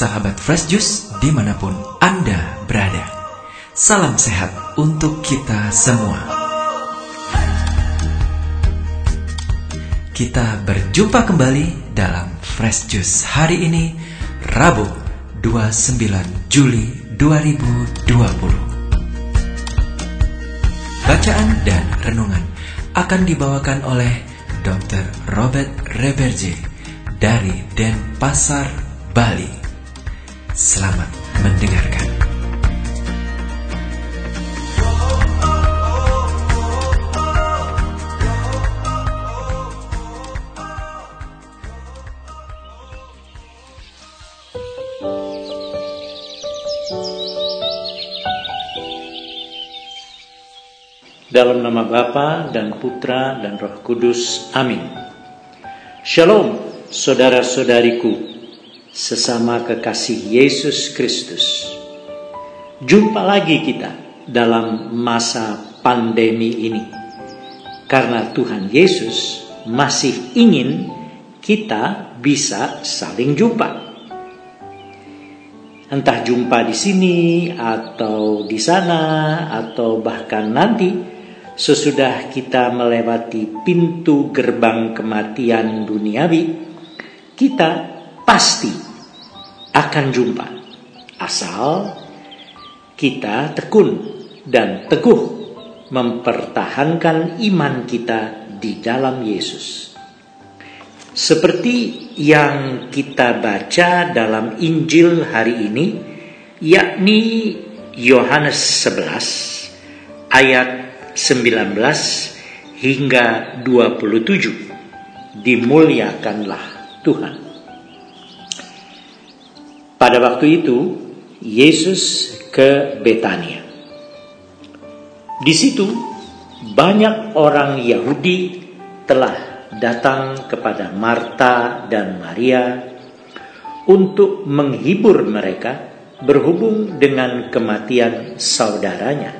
Sahabat Fresh Juice di mana pun Anda berada. Salam sehat untuk kita semua. Kita berjumpa kembali dalam Fresh Juice hari ini, Rabu 29 Juli 2020. Bacaan dan renungan akan dibawakan oleh Dr. Robert Reberje dari Denpasar, Bali. Selamat mendengarkan. Dalam nama Bapa dan Putra dan Roh Kudus. Amin. Shalom, saudara-saudariku, sesama kekasih Yesus Kristus. Jumpa lagi kita dalam masa pandemi ini. Karena Tuhan Yesus masih ingin kita bisa saling jumpa. Entah jumpa di sini atau di sana atau bahkan nanti sesudah kita melewati pintu gerbang kematian duniawi, kita pasti akan jumpa. Asal kita tekun dan teguh mempertahankan iman kita di dalam Yesus. Seperti yang kita baca dalam Injil hari ini, yakni Yohanes 11 ayat 19 hingga 27 dimuliakanlah Tuhan. Pada waktu itu Yesus ke Betania. Di situ banyak orang Yahudi telah datang kepada Marta dan Maria untuk menghibur mereka berhubung dengan kematian saudaranya.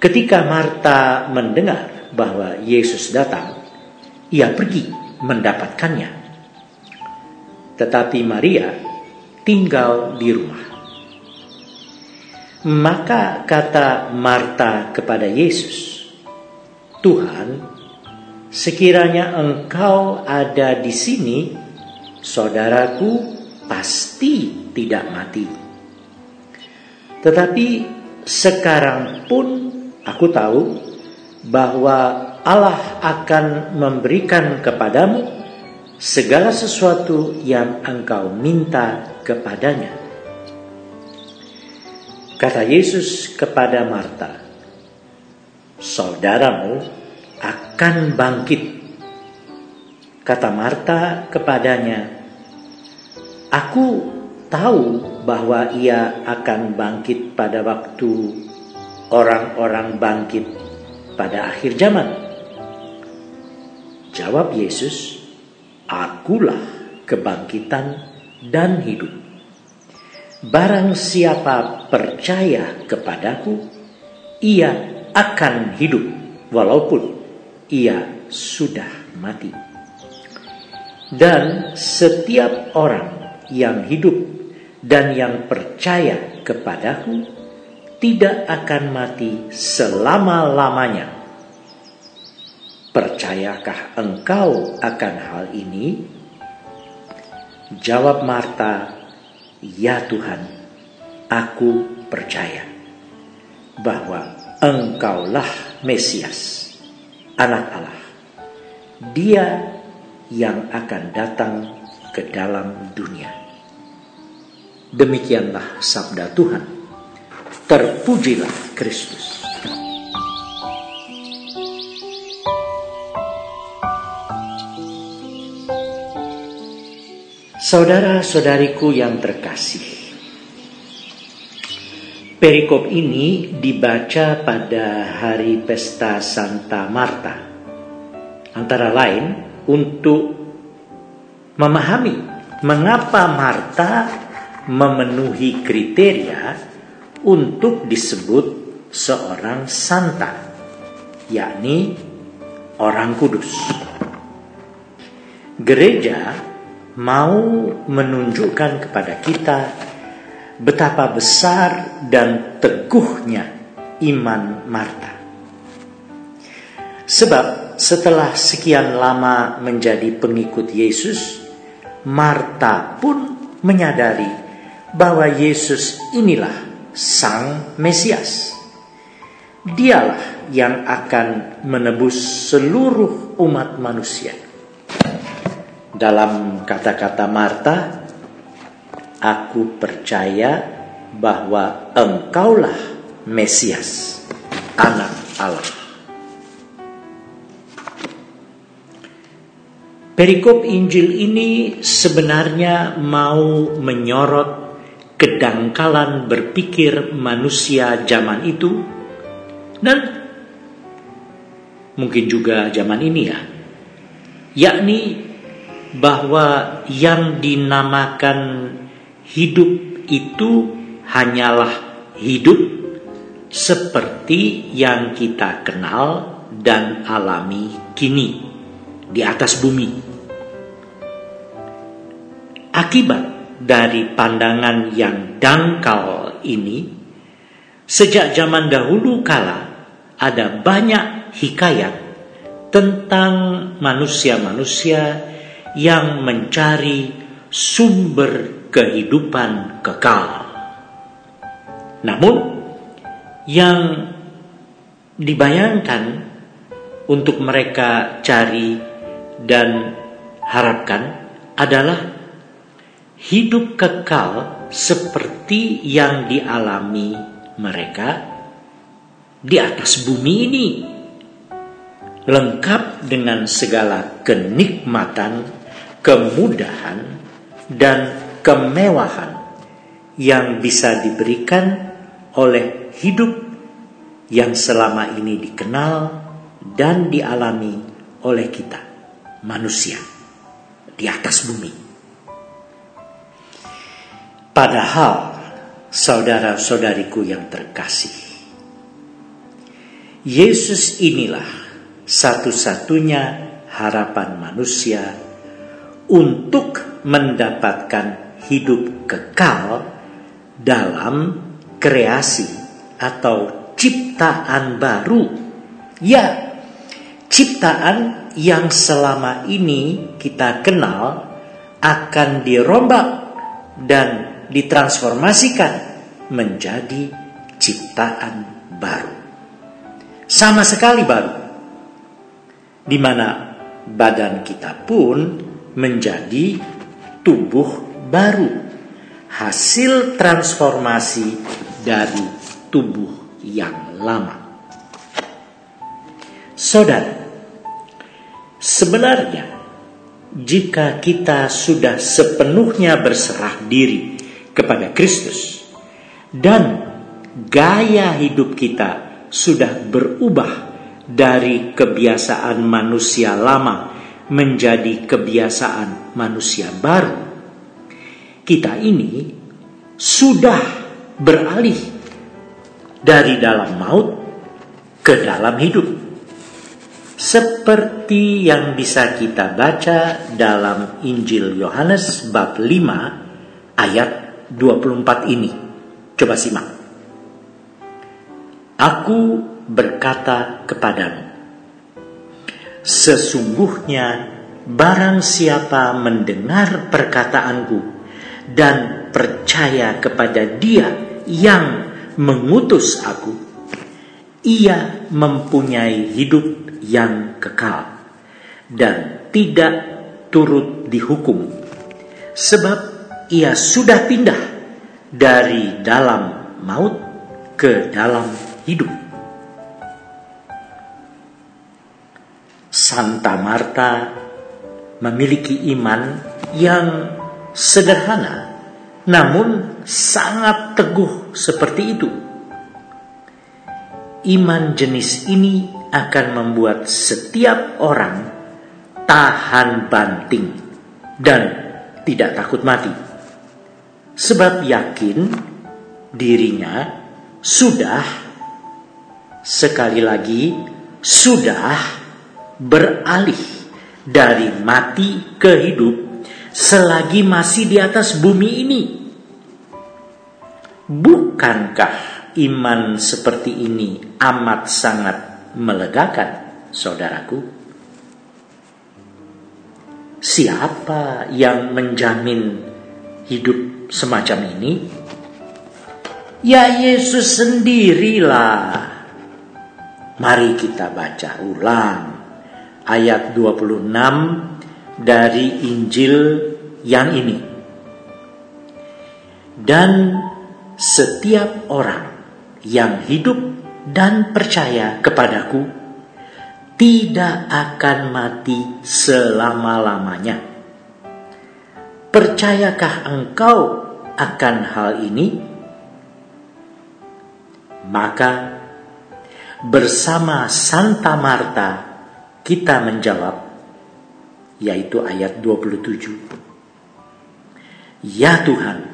Ketika Marta mendengar bahwa Yesus datang, ia pergi mendapatkannya. Tetapi Maria tinggal di rumah. Maka kata Marta kepada Yesus, "Tuhan, sekiranya Engkau ada di sini, saudaraku pasti tidak mati. Tetapi sekarang pun Aku tahu bahwa Allah akan memberikan kepadamu segala sesuatu yang engkau minta kepadanya. Kata Yesus kepada Marta, "Saudaramu akan bangkit." Kata Marta kepadanya, "Aku tahu bahwa ia akan bangkit pada waktu orang-orang bangkit pada akhir zaman? Jawab Yesus, Akulah kebangkitan dan hidup. Barang siapa percaya kepadaku, ia akan hidup walaupun ia sudah mati. Dan setiap orang yang hidup dan yang percaya kepadaku tidak akan mati selama-lamanya. Percayakah engkau akan hal ini? Jawab Marta, "Ya Tuhan, aku percaya bahwa Engkaulah Mesias, Anak Allah, Dia yang akan datang ke dalam dunia." Demikianlah sabda Tuhan. Terpujilah Kristus. Saudara-saudariku yang terkasih, perikop ini dibaca pada hari pesta Santa Marta, antara lain untuk memahami mengapa Marta memenuhi kriteria untuk disebut seorang santa, yakni orang kudus. Gereja mau menunjukkan kepada kita betapa besar dan teguhnya iman Marta. Sebab setelah sekian lama menjadi pengikut Yesus, Marta pun menyadari bahwa Yesus inilah Sang Mesias. Dialah yang akan menebus seluruh umat manusia. Dalam kata-kata Marta, aku percaya bahwa engkaulah Mesias, anak Allah. Perikop Injil ini sebenarnya mau menyorot kedangkalan berpikir manusia zaman itu dan mungkin juga zaman ini ya, yakni bahwa yang dinamakan hidup itu hanyalah hidup seperti yang kita kenal dan alami kini di atas bumi. Akibat dari pandangan yang dangkal ini, sejak zaman dahulu kala ada banyak hikayat tentang manusia-manusia yang mencari sumber kehidupan kekal. Namun, yang dibayangkan untuk mereka cari dan harapkan adalah hidup kekal seperti yang dialami mereka di atas bumi ini lengkap dengan segala kenikmatan, kemudahan, dan kemewahan yang bisa diberikan oleh hidup yang selama ini dikenal dan dialami oleh kita, manusia, di atas bumi. Padahal, saudara-saudariku yang terkasih, Yesus inilah satu-satunya harapan manusia untuk mendapatkan hidup kekal dalam kreasi atau ciptaan baru. Ya, ciptaan yang selama ini kita kenal akan dirombak dan ditransformasikan menjadi ciptaan baru. Sama sekali baru. Di mana badan kita pun menjadi tubuh baru. Hasil transformasi dari tubuh yang lama. Saudara, sebenarnya jika kita sudah sepenuhnya berserah diri kepada Kristus dan gaya hidup kita sudah berubah dari kebiasaan manusia lama menjadi kebiasaan manusia baru. Kita ini sudah beralih dari dalam maut ke dalam hidup. Seperti yang bisa kita baca dalam Injil Yohanes bab 5 ayat 24 ini. Coba simak. Aku berkata kepadamu, sesungguhnya barang siapa mendengar perkataanku dan percaya kepada dia yang mengutus aku, ia mempunyai hidup yang kekal dan tidak turut dihukum. Sebab ia sudah pindah dari dalam maut ke dalam hidup. Santa Marta memiliki iman yang sederhana, namun sangat teguh seperti itu. Iman jenis ini akan membuat setiap orang tahan banting dan tidak takut mati sebab yakin dirinya sudah sekali lagi sudah beralih dari mati ke hidup selagi masih di atas bumi ini. Bukankah iman seperti ini amat sangat melegakan, saudaraku? Siapa yang menjamin hidup semacam ini? Ya Yesus sendirilah. Mari kita baca ulang ayat 26 dari Injil yang ini. Dan setiap orang yang hidup dan percaya kepadaku tidak akan mati selama-lamanya. Percayakah engkau akan hal ini? Maka bersama Santa Marta kita menjawab yaitu ayat 27. Ya Tuhan,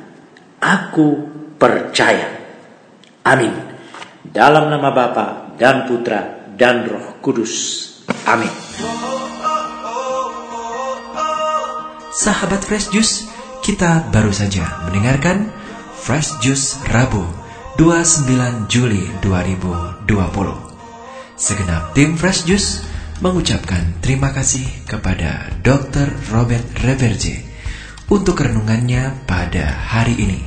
aku percaya. Amin. Dalam nama Bapa dan Putra dan Roh Kudus. Amin. Sahabat Fresh Juice, kita baru saja mendengarkan Fresh Juice Rabu 29 Juli 2020. Segenap tim Fresh Juice mengucapkan terima kasih kepada Dr. Robert Reverje untuk renungannya pada hari ini.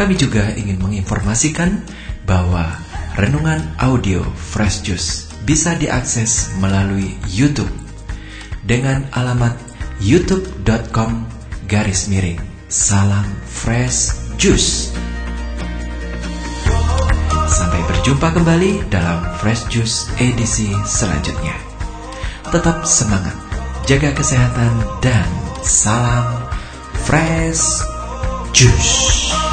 Kami juga ingin menginformasikan bahwa renungan audio Fresh Juice bisa diakses melalui YouTube dengan alamat youtube.com garis miring salam fresh juice. Sampai berjumpa kembali dalam Fresh Juice edisi selanjutnya. Tetap semangat, jaga kesehatan, dan salam Fresh Juice.